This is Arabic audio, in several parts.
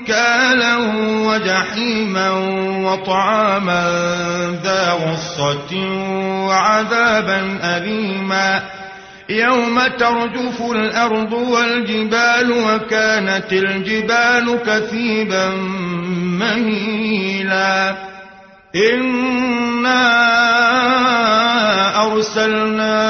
أنكالا وجحيما وطعاما ذا غصة وعذابا أليما يوم ترجف الأرض والجبال وكانت الجبال كثيبا مهيلا إنا أرسلنا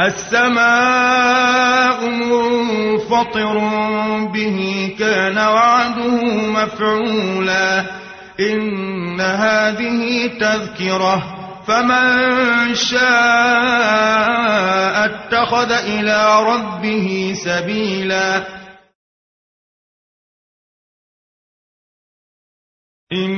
السماء منفطر به كان وعده مفعولا. إن هذه تذكرة. فمن شاء اتخذ إلى ربه سبيلا. إن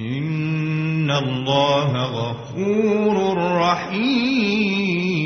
إن الله غفور رحيم